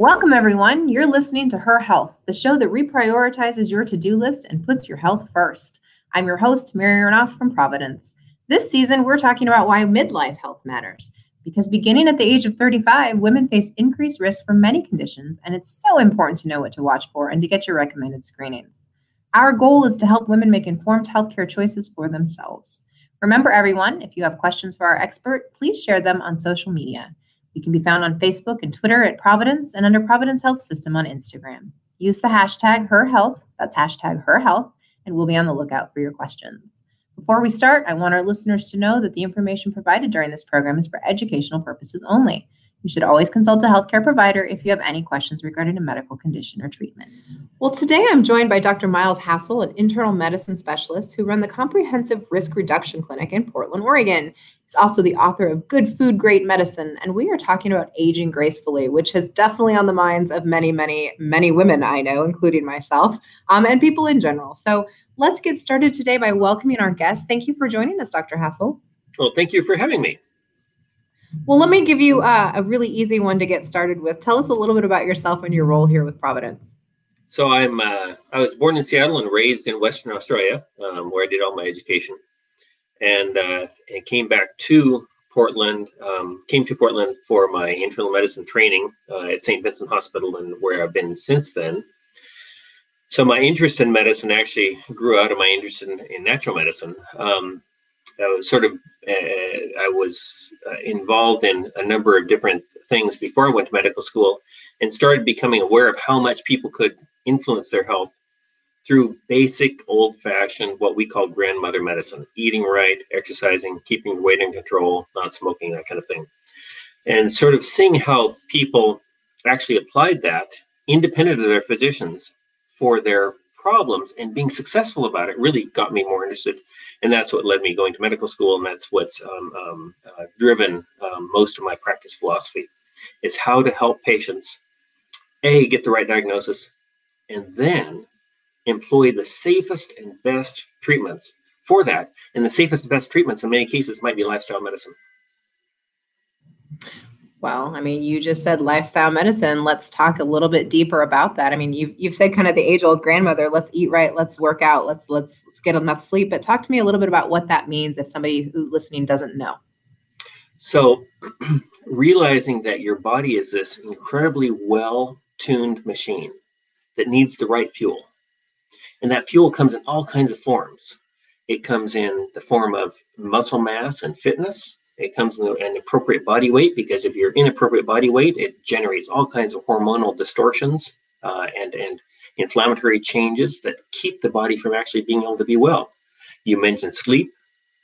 Welcome, everyone. You're listening to Her Health, the show that reprioritizes your to do list and puts your health first. I'm your host, Mary Ranoff from Providence. This season, we're talking about why midlife health matters. Because beginning at the age of 35, women face increased risk for many conditions, and it's so important to know what to watch for and to get your recommended screenings. Our goal is to help women make informed healthcare choices for themselves. Remember, everyone, if you have questions for our expert, please share them on social media. We can be found on Facebook and Twitter at Providence and under Providence Health System on Instagram. Use the hashtag HerHealth, that's hashtag HerHealth, and we'll be on the lookout for your questions. Before we start, I want our listeners to know that the information provided during this program is for educational purposes only. You should always consult a healthcare provider if you have any questions regarding a medical condition or treatment. Well, today I'm joined by Dr. Miles Hassell, an internal medicine specialist who run the Comprehensive Risk Reduction Clinic in Portland, Oregon. He's also the author of Good Food, Great Medicine, and we are talking about aging gracefully, which is definitely on the minds of many, many, many women I know, including myself, um, and people in general. So let's get started today by welcoming our guest. Thank you for joining us, Dr. Hassell. Well, thank you for having me. Well, let me give you uh, a really easy one to get started with. Tell us a little bit about yourself and your role here with Providence. So I'm uh, I was born in Seattle and raised in Western Australia, um, where I did all my education, and uh, and came back to Portland. Um, came to Portland for my internal medicine training uh, at St. Vincent Hospital, and where I've been since then. So my interest in medicine actually grew out of my interest in, in natural medicine. Um, Was sort of uh, I was uh, involved in a number of different things before I went to medical school, and started becoming aware of how much people could influence their health through basic old-fashioned what we call grandmother medicine: eating right, exercising, keeping your weight in control, not smoking, that kind of thing, and sort of seeing how people actually applied that independent of their physicians for their problems and being successful about it really got me more interested and that's what led me going to medical school and that's what's um, um, uh, driven um, most of my practice philosophy is how to help patients a get the right diagnosis and then employ the safest and best treatments for that. And the safest and best treatments in many cases might be lifestyle medicine well, I mean, you just said lifestyle medicine. Let's talk a little bit deeper about that. I mean, you've you've said kind of the age old grandmother. Let's eat right. Let's work out. Let's let's let's get enough sleep. But talk to me a little bit about what that means if somebody who listening doesn't know. So, realizing that your body is this incredibly well tuned machine that needs the right fuel, and that fuel comes in all kinds of forms. It comes in the form of muscle mass and fitness it comes in an appropriate body weight because if you're inappropriate body weight, it generates all kinds of hormonal distortions uh, and and inflammatory changes that keep the body from actually being able to be well. You mentioned sleep.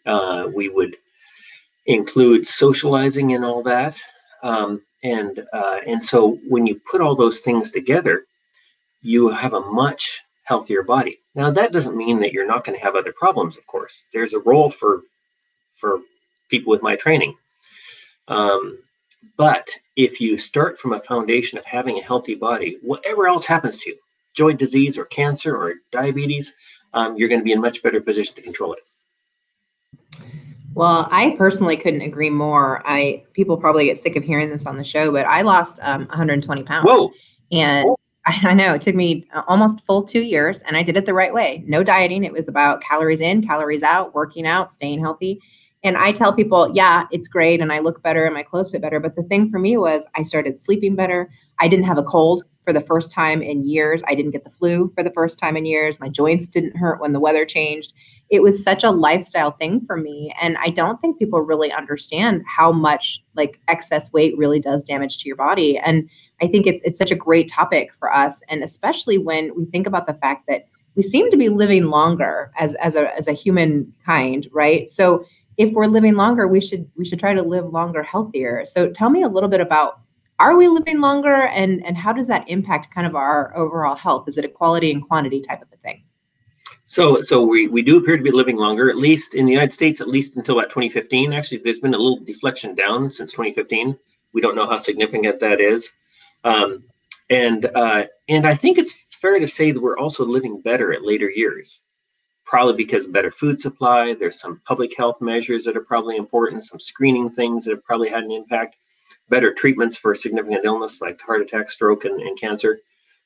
Uh, we would include socializing and all that. Um, and uh, and so when you put all those things together, you have a much healthier body. Now that doesn't mean that you're not going to have other problems. Of course, there's a role for for people with my training. Um, but if you start from a foundation of having a healthy body, whatever else happens to you, joint disease or cancer or diabetes, um, you're going to be in much better position to control it. Well, I personally couldn't agree more. I people probably get sick of hearing this on the show, but I lost um, 120 pounds. Whoa! And I, I know it took me almost full two years, and I did it the right way. No dieting. It was about calories in, calories out, working out, staying healthy. And I tell people, yeah, it's great and I look better and my clothes fit better. But the thing for me was I started sleeping better. I didn't have a cold for the first time in years. I didn't get the flu for the first time in years. My joints didn't hurt when the weather changed. It was such a lifestyle thing for me. And I don't think people really understand how much like excess weight really does damage to your body. And I think it's it's such a great topic for us. And especially when we think about the fact that we seem to be living longer as, as a as a human kind, right? So if we're living longer, we should we should try to live longer, healthier. So tell me a little bit about are we living longer and and how does that impact kind of our overall health? Is it a quality and quantity type of a thing? So, so we, we do appear to be living longer, at least in the United States, at least until about 2015. Actually, there's been a little deflection down since 2015. We don't know how significant that is, um, and uh, and I think it's fair to say that we're also living better at later years probably because of better food supply. There's some public health measures that are probably important, some screening things that have probably had an impact. better treatments for significant illness like heart attack, stroke, and, and cancer.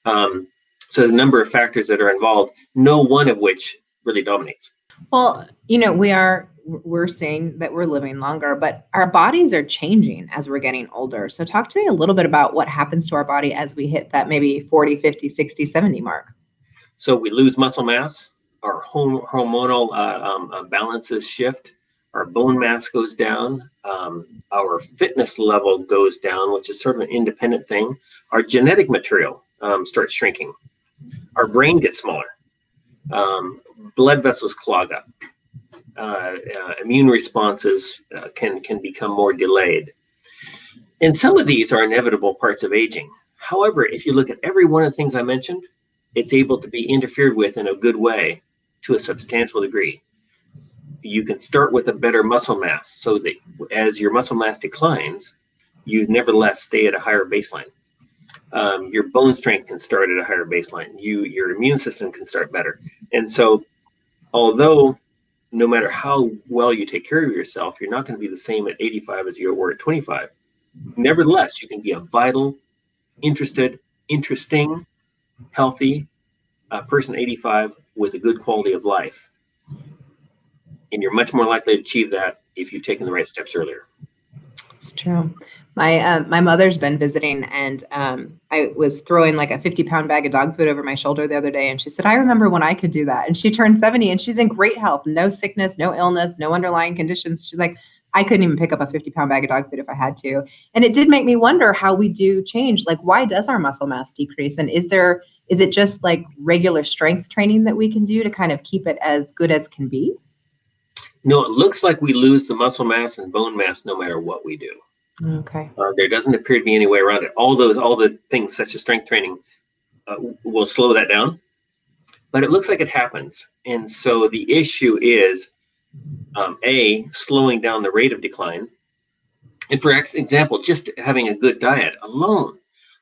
Um, so there's a number of factors that are involved, no one of which really dominates. Well, you know, we are we're saying that we're living longer, but our bodies are changing as we're getting older. So talk to me a little bit about what happens to our body as we hit that maybe 40, 50, 60, 70 mark. So we lose muscle mass, our hormonal uh, um, uh, balances shift, our bone mass goes down, um, our fitness level goes down, which is sort of an independent thing. Our genetic material um, starts shrinking. Our brain gets smaller. Um, blood vessels clog up. Uh, uh, immune responses uh, can can become more delayed. And some of these are inevitable parts of aging. However, if you look at every one of the things I mentioned, it's able to be interfered with in a good way to a substantial degree. You can start with a better muscle mass so that as your muscle mass declines, you nevertheless stay at a higher baseline. Um, your bone strength can start at a higher baseline. You your immune system can start better. And so, although no matter how well you take care of yourself, you're not going to be the same at 85 as you were at 25. Nevertheless, you can be a vital, interested, interesting, healthy uh, person 85 with a good quality of life. And you're much more likely to achieve that if you've taken the right steps earlier. It's true. My uh, my mother's been visiting, and um, I was throwing like a 50 pound bag of dog food over my shoulder the other day, and she said, "I remember when I could do that." And she turned 70, and she's in great health, no sickness, no illness, no underlying conditions. She's like, I couldn't even pick up a 50 pound bag of dog food if I had to. And it did make me wonder how we do change. Like, why does our muscle mass decrease? And is there, is it just like regular strength training that we can do to kind of keep it as good as can be? No, it looks like we lose the muscle mass and bone mass no matter what we do. Okay. Uh, there doesn't appear to be any way around it. All those, all the things such as strength training uh, will slow that down, but it looks like it happens. And so the issue is, um, a slowing down the rate of decline, and for example, just having a good diet alone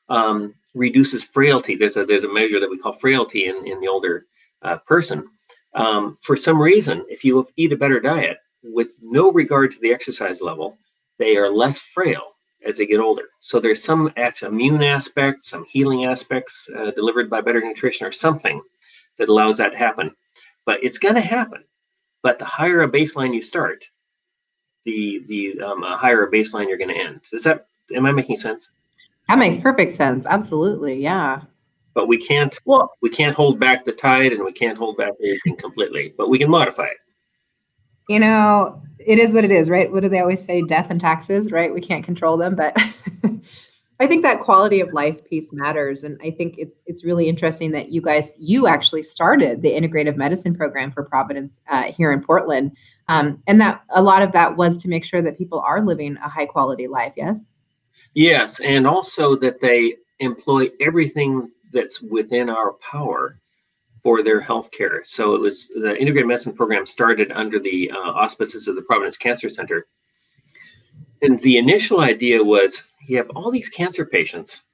um, reduces frailty. There's a there's a measure that we call frailty in in the older uh, person. Um, for some reason, if you eat a better diet with no regard to the exercise level, they are less frail as they get older. So there's some immune aspects, some healing aspects uh, delivered by better nutrition or something that allows that to happen. But it's going to happen. But the higher a baseline you start, the the um, higher a baseline you're going to end. Does that am I making sense? That makes perfect sense. Absolutely, yeah. But we can't well we can't hold back the tide and we can't hold back anything completely, but we can modify it. You know, it is what it is, right? What do they always say? Death and taxes, right? We can't control them, but I think that quality of life piece matters, and I think it's it's really interesting that you guys you actually started the integrative medicine program for Providence uh, here in Portland, um, and that a lot of that was to make sure that people are living a high quality life. Yes. Yes, and also that they employ everything that's within our power for their health care. So it was the integrated medicine program started under the uh, auspices of the Providence Cancer Center. And the initial idea was you have all these cancer patients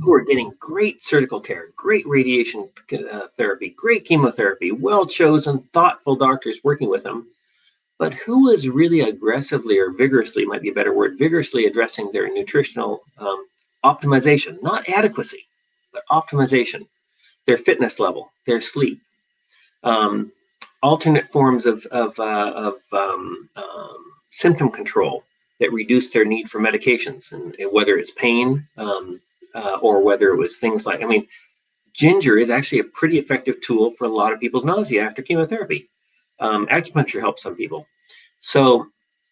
who are getting great surgical care, great radiation uh, therapy, great chemotherapy, well chosen, thoughtful doctors working with them. But who is really aggressively or vigorously, might be a better word, vigorously addressing their nutritional um, optimization, not adequacy, but optimization their fitness level, their sleep, um, alternate forms of, of, uh, of um, um, symptom control that reduce their need for medications, and, whether it's pain um, uh, or whether it was things like, I mean, ginger is actually a pretty effective tool for a lot of people's nausea after chemotherapy. Um, acupuncture helps some people. So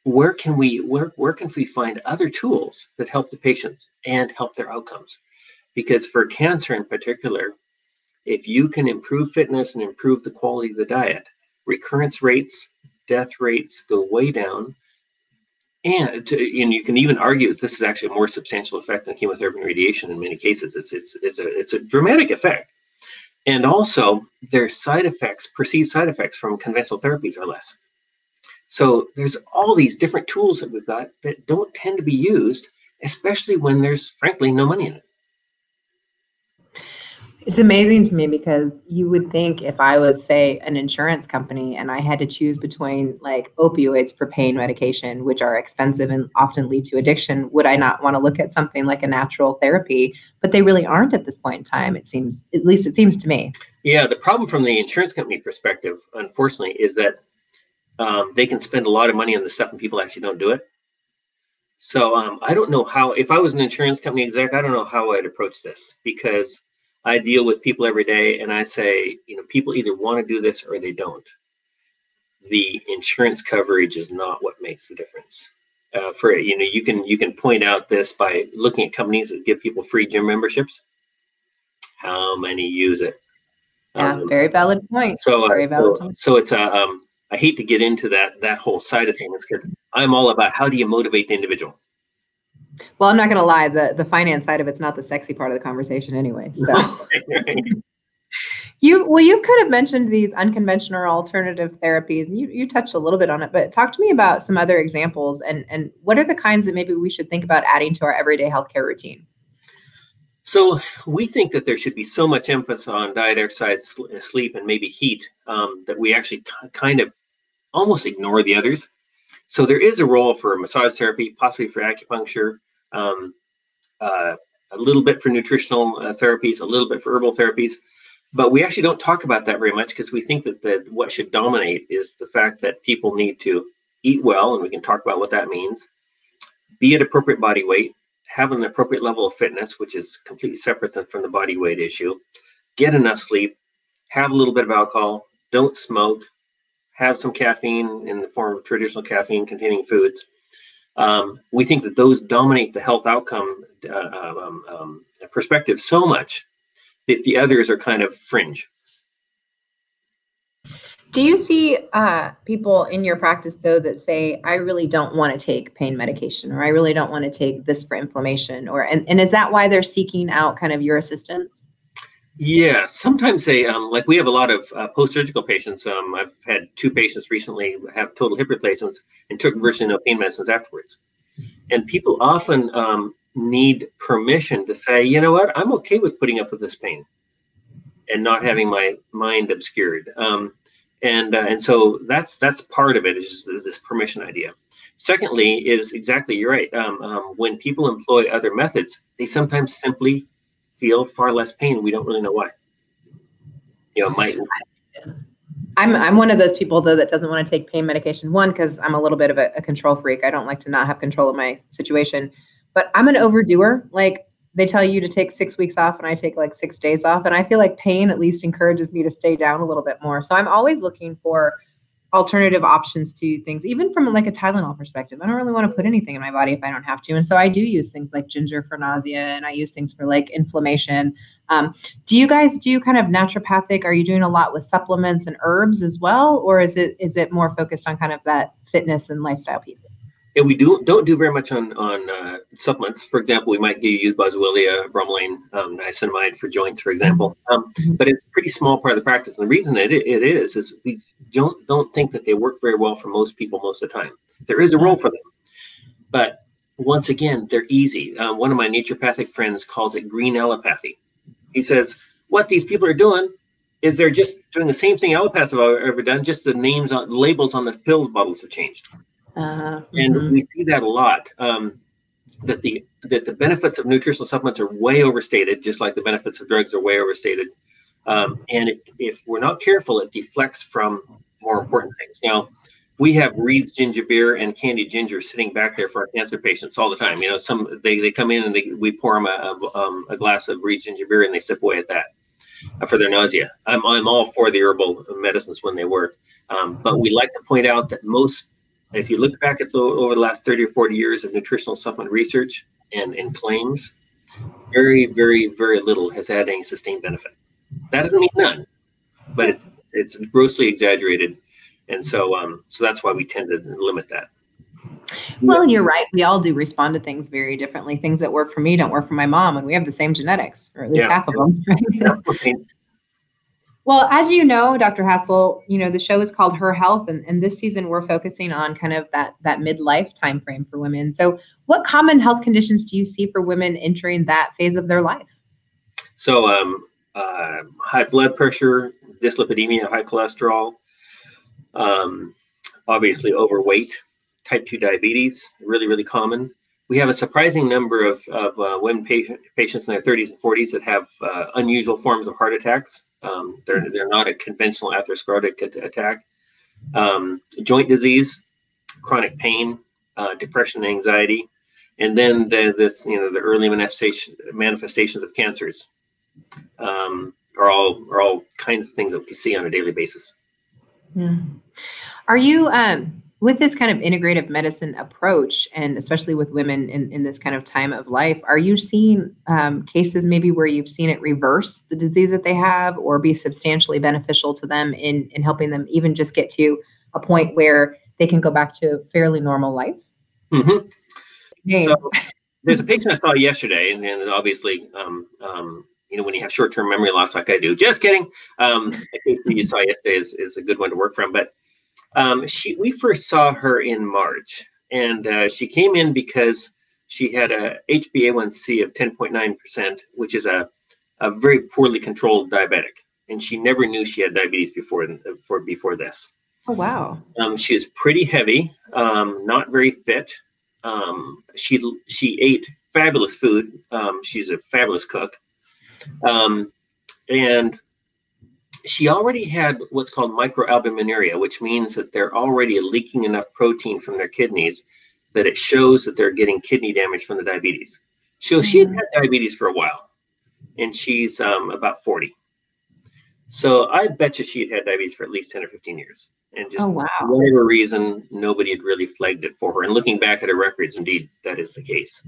where can we where, where can we find other tools that help the patients and help their outcomes? Because for cancer in particular, if you can improve fitness and improve the quality of the diet, recurrence rates, death rates go way down. And, and you can even argue that this is actually a more substantial effect than chemotherapy and radiation in many cases. It's, it's, it's, a, it's a dramatic effect. And also, their side effects, perceived side effects from conventional therapies are less. So there's all these different tools that we've got that don't tend to be used, especially when there's frankly no money in it. It's amazing to me because you would think if I was, say, an insurance company and I had to choose between like opioids for pain medication, which are expensive and often lead to addiction, would I not want to look at something like a natural therapy? But they really aren't at this point in time, it seems, at least it seems to me. Yeah, the problem from the insurance company perspective, unfortunately, is that um, they can spend a lot of money on the stuff and people actually don't do it. So um, I don't know how, if I was an insurance company exec, I don't know how I'd approach this because I deal with people every day and I say, you know, people either want to do this or they don't. The insurance coverage is not what makes the difference. Uh, for you know, you can you can point out this by looking at companies that give people free gym memberships. How many use it? Yeah, um, very valid point. So, uh, so, point. so, it's a. Uh, um, I hate to get into that that whole side of things because I'm all about how do you motivate the individual. Well, I'm not going to lie. The the finance side of it's not the sexy part of the conversation anyway. So. you well, you've kind of mentioned these unconventional alternative therapies, and you you touched a little bit on it. But talk to me about some other examples, and and what are the kinds that maybe we should think about adding to our everyday healthcare routine. So we think that there should be so much emphasis on diet, exercise, sleep, and maybe heat um, that we actually t- kind of almost ignore the others. So there is a role for massage therapy, possibly for acupuncture, um, uh, a little bit for nutritional uh, therapies, a little bit for herbal therapies. But we actually don't talk about that very much because we think that, that what should dominate is the fact that people need to eat well, and we can talk about what that means, be at appropriate body weight, have an appropriate level of fitness, which is completely separate than from the body weight issue, get enough sleep, have a little bit of alcohol, don't smoke, have some caffeine in the form of traditional caffeine containing foods. Um, we think that those dominate the health outcome uh, um, um, perspective so much that the others are kind of fringe. Do you see uh, people in your practice though that say, "I really don't want to take pain medication," or "I really don't want to take this for inflammation," or and, and is that why they're seeking out kind of your assistance? Yeah, sometimes they um, like we have a lot of uh, post-surgical patients. Um, I've had two patients recently have total hip replacements and took virtually no pain medicines afterwards. And people often um, need permission to say, you know what, I'm okay with putting up with this pain and not having my mind obscured. Um, and uh, and so that's that's part of it is this permission idea. Secondly, is exactly you're right. Um, um, when people employ other methods, they sometimes simply feel far less pain. We don't really know why. You know, might. I'm I'm one of those people though that doesn't want to take pain medication. One, because I'm a little bit of a, a control freak. I don't like to not have control of my situation. But I'm an overdoer. Like they tell you to take six weeks off and I take like six days off. And I feel like pain at least encourages me to stay down a little bit more. So I'm always looking for alternative options to things, even from like a Tylenol perspective. I don't really want to put anything in my body if I don't have to. And so I do use things like ginger for nausea and I use things for like inflammation. Um, do you guys do kind of naturopathic? Are you doing a lot with supplements and herbs as well? Or is it is it more focused on kind of that fitness and lifestyle piece? Yeah, we do don't do very much on on uh, supplements. For example, we might give you boswellia, bromelain, um, niacinamide for joints, for example. Um, mm-hmm. but it's a pretty small part of the practice. And the reason it, it is is we don't don't think that they work very well for most people most of the time. There is a role for them, but once again, they're easy. Uh, one of my naturopathic friends calls it green allopathy. He says what these people are doing is they're just doing the same thing allopaths have ever done. Just the names on labels on the pill bottles have changed. Uh, and mm-hmm. we see that a lot. Um, that the that the benefits of nutritional supplements are way overstated, just like the benefits of drugs are way overstated. Um, and it, if we're not careful, it deflects from more important things. Now, we have Reed's ginger beer and candied ginger sitting back there for our cancer patients all the time. You know, some they, they come in and they, we pour them a, a, um, a glass of Reed's ginger beer and they sip away at that uh, for their nausea. I'm, I'm all for the herbal medicines when they work. Um, but we like to point out that most if you look back at the over the last 30 or 40 years of nutritional supplement research and, and claims, very, very, very little has had any sustained benefit. That doesn't mean none, but it's it's grossly exaggerated, and so um so that's why we tend to limit that. Well, and you're right. We all do respond to things very differently. Things that work for me don't work for my mom, and we have the same genetics, or at least yeah. half of them. Right? Well, as you know, Dr. Hassell, you know, the show is called Her Health and, and this season we're focusing on kind of that that midlife time frame for women. So what common health conditions do you see for women entering that phase of their life? So um, uh, high blood pressure, dyslipidemia, high cholesterol, um, obviously overweight, type 2 diabetes, really, really common. We have a surprising number of, of uh, women patient, patients in their 30s and 40s that have uh, unusual forms of heart attacks. Um, they're, they're not a conventional atherosclerotic attack. Um, joint disease, chronic pain, uh, depression, anxiety, and then the, this, you know, the early manifestation, manifestations of cancers um, are all are all kinds of things that we see on a daily basis. Yeah. Are you um, with this kind of integrative medicine approach, and especially with women in, in this kind of time of life? Are you seeing um, cases maybe where you've seen it reverse the disease that they have, or be substantially beneficial to them in in helping them even just get to a point where they can go back to fairly normal life? Mm-hmm. So, there's a patient I saw yesterday, and, and obviously, um, um, you know, when you have short-term memory loss like I do. Just kidding. Um, the case that you saw yesterday is, is a good one to work from. But um, she, we first saw her in March, and uh, she came in because she had a HbA1c of 10.9%, which is a, a very poorly controlled diabetic, and she never knew she had diabetes before before before this. Oh wow. Um, she is pretty heavy, um, not very fit. Um, she she ate fabulous food. Um, she's a fabulous cook, um, and she already had what's called microalbuminuria, which means that they're already leaking enough protein from their kidneys that it shows that they're getting kidney damage from the diabetes. So mm-hmm. she had had diabetes for a while, and she's um, about 40. So I bet you she had had diabetes for at least 10 or 15 years. And just oh, wow. for whatever reason, nobody had really flagged it for her. And looking back at her records, indeed, that is the case.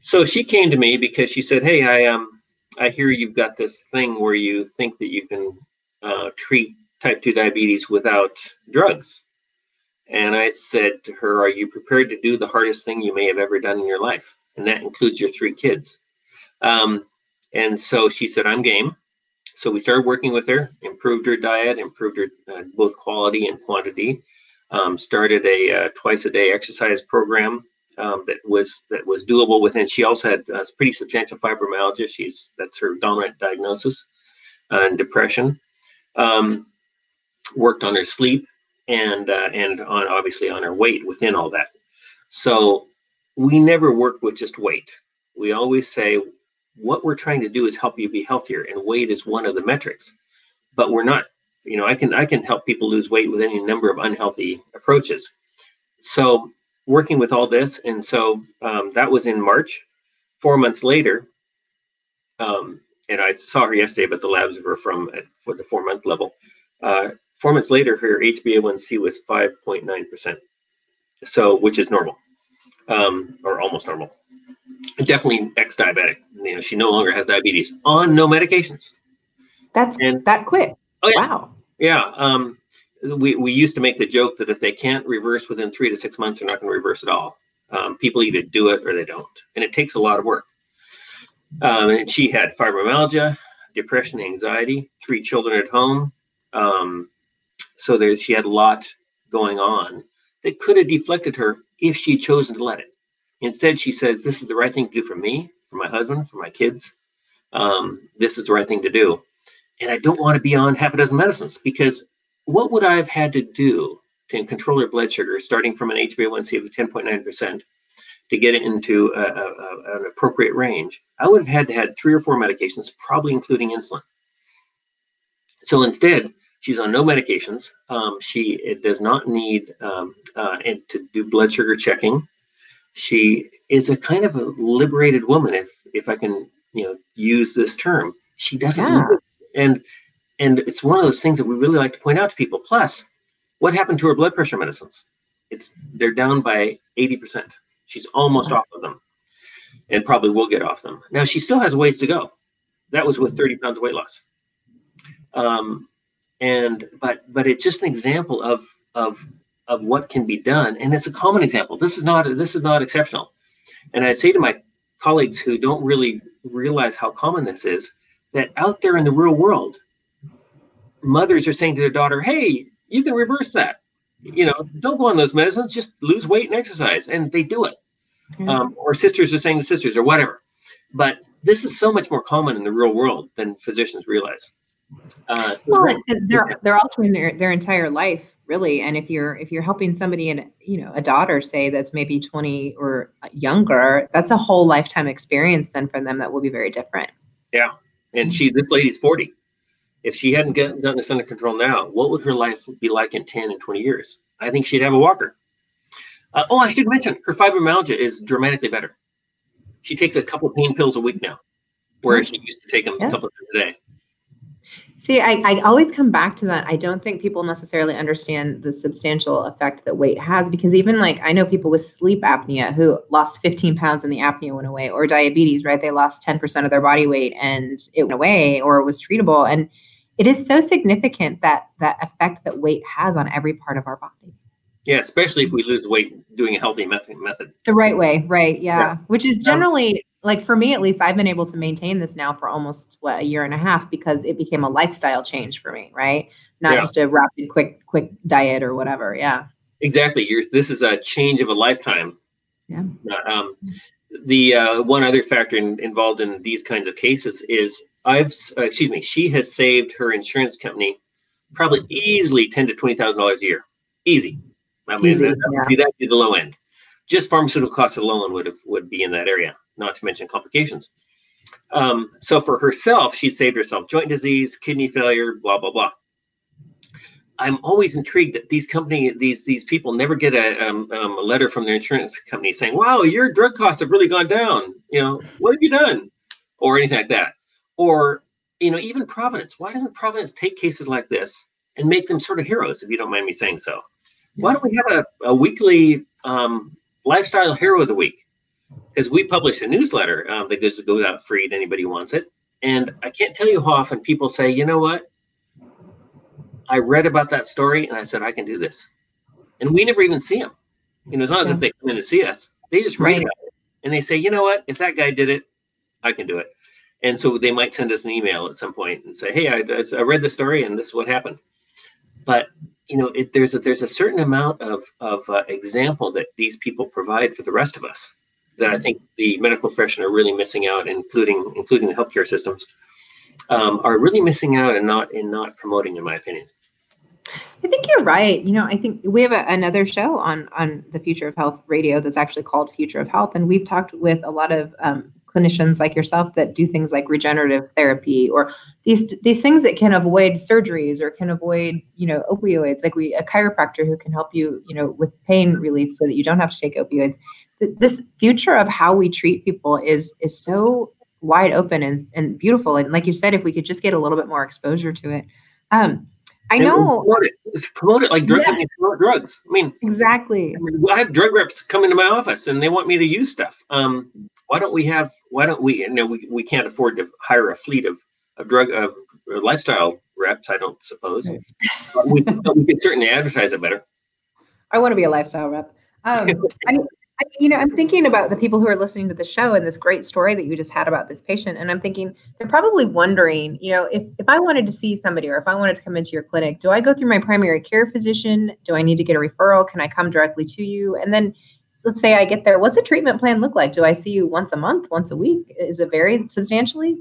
So she came to me because she said, Hey, I um I hear you've got this thing where you think that you can uh, treat type 2 diabetes without drugs. And I said to her, Are you prepared to do the hardest thing you may have ever done in your life? And that includes your three kids. Um, and so she said, I'm game. So we started working with her, improved her diet, improved her uh, both quality and quantity, um, started a uh, twice a day exercise program um, that was that was doable within. She also had uh, pretty substantial fibromyalgia. She's that's her dominant diagnosis, uh, and depression. Um, worked on her sleep and uh, and on obviously on her weight within all that. So we never work with just weight. We always say what we're trying to do is help you be healthier, and weight is one of the metrics. But we're not. You know, I can I can help people lose weight with any number of unhealthy approaches. So working with all this. And so um, that was in March. Four months later, um, and I saw her yesterday, but the labs were from at, for the four month level. Uh, four months later, her HbA1c was 5.9%, so which is normal, um, or almost normal. Definitely ex-diabetic. You know, she no longer has diabetes on no medications. That's and, that quick. Oh yeah. Wow. Yeah. Um, we, we used to make the joke that if they can't reverse within three to six months, they're not going to reverse at all. Um, people either do it or they don't, and it takes a lot of work. Um, and she had fibromyalgia, depression, anxiety, three children at home. Um, so there, she had a lot going on that could have deflected her if she'd chosen to let it. Instead, she says, This is the right thing to do for me, for my husband, for my kids. Um, this is the right thing to do. And I don't want to be on half a dozen medicines because what would I have had to do to control her blood sugar, starting from an HbA1c of 10.9% to get it into a, a, an appropriate range? I would have had to had three or four medications, probably including insulin. So instead, she's on no medications. Um, she does not need um, uh, to do blood sugar checking. She is a kind of a liberated woman, if if I can, you know, use this term. She doesn't, yeah. and and it's one of those things that we really like to point out to people. Plus, what happened to her blood pressure medicines? It's they're down by 80%. She's almost off of them and probably will get off them. Now she still has ways to go. That was with 30 pounds of weight loss. Um, and but but it's just an example of of of what can be done. And it's a common example. This is not this is not exceptional. And I say to my colleagues who don't really realize how common this is that out there in the real world, mothers are saying to their daughter, "Hey, you can reverse that. You know, don't go on those medicines. Just lose weight and exercise." And they do it. Um, or sisters are saying to sisters, or whatever. But this is so much more common in the real world than physicians realize. Uh, so well, they're they're altering their their entire life really and if you're if you're helping somebody and you know a daughter say that's maybe 20 or younger that's a whole lifetime experience then for them that will be very different yeah and she this lady's 40 if she hadn't gotten, gotten this under control now what would her life be like in 10 and 20 years i think she'd have a walker uh, oh i should mention her fibromyalgia is dramatically better she takes a couple pain pills a week now whereas she used to take them yeah. a couple times a day See, I, I always come back to that. I don't think people necessarily understand the substantial effect that weight has because even like I know people with sleep apnea who lost 15 pounds and the apnea went away, or diabetes, right? They lost 10% of their body weight and it went away or it was treatable. And it is so significant that that effect that weight has on every part of our body. Yeah, especially if we lose weight doing a healthy method. The right way, right? Yeah, yeah. which is generally like for me at least i've been able to maintain this now for almost what a year and a half because it became a lifestyle change for me right not yeah. just a rapid quick quick diet or whatever yeah exactly You're, this is a change of a lifetime yeah um, the uh, one other factor in, involved in these kinds of cases is i've uh, excuse me she has saved her insurance company probably easily ten to twenty thousand dollars a year easy i mean easy, that, that yeah. would be that be the low end just pharmaceutical costs alone would have, would be in that area not to mention complications. Um, so for herself, she saved herself joint disease, kidney failure, blah blah blah. I'm always intrigued that these company, these these people never get a, um, um, a letter from their insurance company saying, "Wow, your drug costs have really gone down." You know, what have you done, or anything like that, or you know, even Providence. Why doesn't Providence take cases like this and make them sort of heroes? If you don't mind me saying so, why don't we have a, a weekly um, lifestyle hero of the week? because we publish a newsletter um, that goes goes out free to anybody who wants it. And I can't tell you how often people say, you know what? I read about that story and I said I can do this, and we never even see them. You know, it's not as if they come in to see us; they just read right. about it and they say, you know what? If that guy did it, I can do it. And so they might send us an email at some point and say, hey, I, I read the story and this is what happened. But you know, it, there's a, there's a certain amount of of uh, example that these people provide for the rest of us that I think the medical profession are really missing out, including including the healthcare systems, um, are really missing out and not in not promoting, in my opinion. I think you're right. You know, I think we have a, another show on on the Future of Health Radio that's actually called Future of Health, and we've talked with a lot of um, clinicians like yourself that do things like regenerative therapy or these these things that can avoid surgeries or can avoid you know opioids. Like we a chiropractor who can help you you know with pain relief so that you don't have to take opioids. This future of how we treat people is is so wide open and, and beautiful. And like you said if we could just get a little bit more exposure to it. Um i and know promote it. promote it. Like drug yeah. drugs. I mean exactly. I, mean, I have drug reps come into my office and they want me to use stuff. Um why don't we have why don't we you know we, we can't afford to hire a fleet of of drug of lifestyle reps i don't suppose we, we could certainly advertise it better i want to be a lifestyle rep um, I, you know, I'm thinking about the people who are listening to the show and this great story that you just had about this patient. And I'm thinking they're probably wondering, you know, if, if I wanted to see somebody or if I wanted to come into your clinic, do I go through my primary care physician? Do I need to get a referral? Can I come directly to you? And then let's say I get there, what's a treatment plan look like? Do I see you once a month, once a week? Is it vary substantially?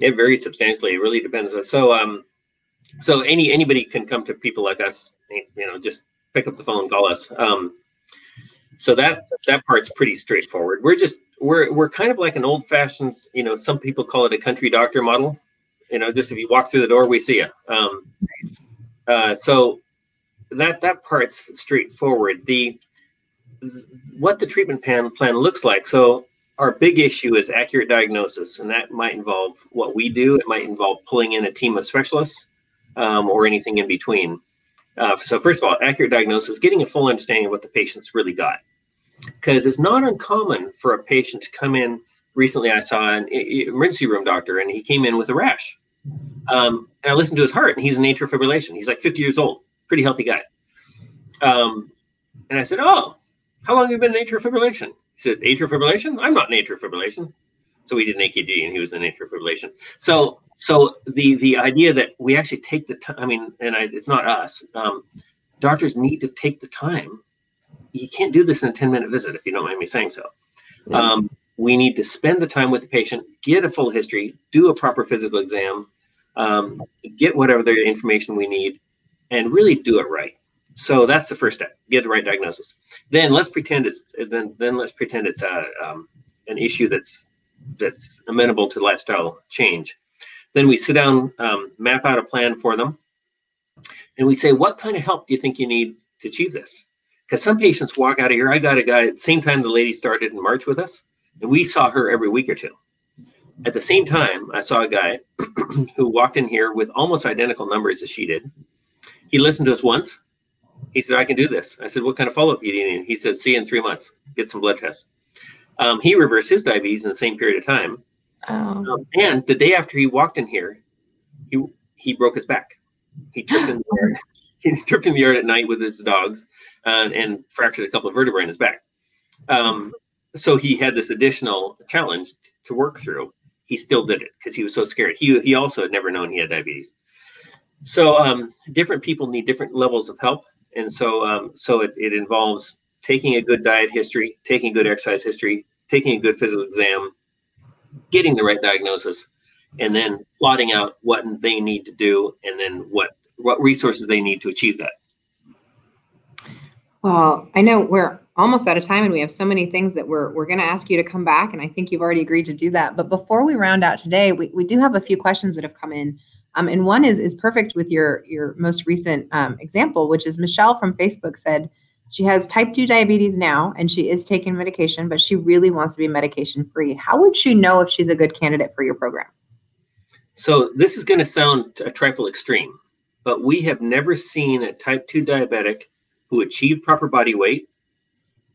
It varies substantially. It really depends. So, um, so any anybody can come to people like us. You know, just pick up the phone, call us. Um, so that that part's pretty straightforward. We're just we're we're kind of like an old fashioned, you know, some people call it a country doctor model. You know, just if you walk through the door, we see you. Um, uh, so that that part's straightforward. The what the treatment plan plan looks like. So our big issue is accurate diagnosis, and that might involve what we do. It might involve pulling in a team of specialists um, or anything in between. Uh, so first of all, accurate diagnosis, getting a full understanding of what the patient's really got. Because it's not uncommon for a patient to come in. Recently, I saw an emergency room doctor, and he came in with a rash. Um, and I listened to his heart, and he's in atrial fibrillation. He's like 50 years old, pretty healthy guy. Um, and I said, "Oh, how long have you been in atrial fibrillation?" He said, "Atrial fibrillation? I'm not in atrial fibrillation." So we did an AKG, and he was in atrial fibrillation. So so the the idea that we actually take the time i mean and I, it's not us um, doctors need to take the time you can't do this in a 10 minute visit if you don't mind me saying so um, we need to spend the time with the patient, get a full history, do a proper physical exam, um, get whatever the information we need, and really do it right. So that's the first step: get the right diagnosis. Then let's pretend it's then then let's pretend it's a um, an issue that's that's amenable to lifestyle change. Then we sit down, um, map out a plan for them, and we say, what kind of help do you think you need to achieve this? Because some patients walk out of here. I got a guy at the same time the lady started in March with us, and we saw her every week or two. At the same time, I saw a guy who walked in here with almost identical numbers as she did. He listened to us once. He said, I can do this. I said, What kind of follow up do you need? He said, See you in three months. Get some blood tests. Um, he reversed his diabetes in the same period of time. Oh. Um, and the day after he walked in here, he he broke his back. He tripped in the yard. He tripped in the yard at night with his dogs uh, and fractured a couple of vertebrae in his back. Um, so he had this additional challenge to work through. He still did it because he was so scared. He he also had never known he had diabetes. So um, different people need different levels of help, and so um, so it, it involves taking a good diet history, taking good exercise history, taking a good physical exam, getting the right diagnosis, and then plotting out what they need to do and then what what resources they need to achieve that. Well, I know we're almost out of time and we have so many things that we're we're going to ask you to come back and I think you've already agreed to do that. But before we round out today, we, we do have a few questions that have come in. Um, and one is is perfect with your your most recent um, example, which is Michelle from Facebook said she has type 2 diabetes now and she is taking medication, but she really wants to be medication free. How would she know if she's a good candidate for your program? So this is going to sound a trifle extreme, but we have never seen a type 2 diabetic who achieved proper body weight,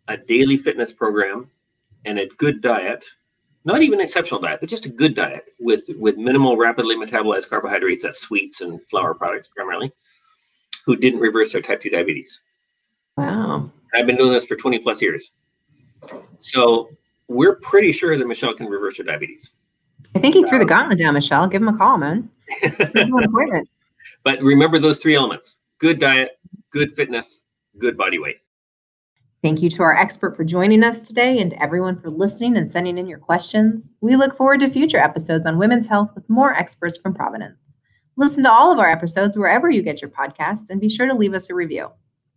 a daily fitness program, and a good diet, not even an exceptional diet, but just a good diet with, with minimal rapidly metabolized carbohydrates, that's sweets and flour products primarily, who didn't reverse their type 2 diabetes. Wow. I've been doing this for 20 plus years. So we're pretty sure that Michelle can reverse her diabetes. I think he threw the gauntlet down, Michelle. Give him a call, man. but remember those three elements good diet, good fitness, good body weight. Thank you to our expert for joining us today and to everyone for listening and sending in your questions. We look forward to future episodes on women's health with more experts from Providence. Listen to all of our episodes wherever you get your podcasts and be sure to leave us a review.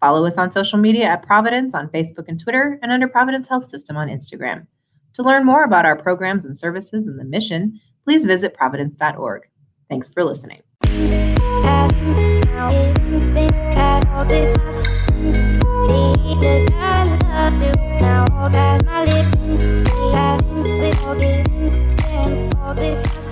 Follow us on social media at Providence on Facebook and Twitter and under Providence Health System on Instagram. To learn more about our programs and services and the mission, please visit providence.org. Thanks for listening this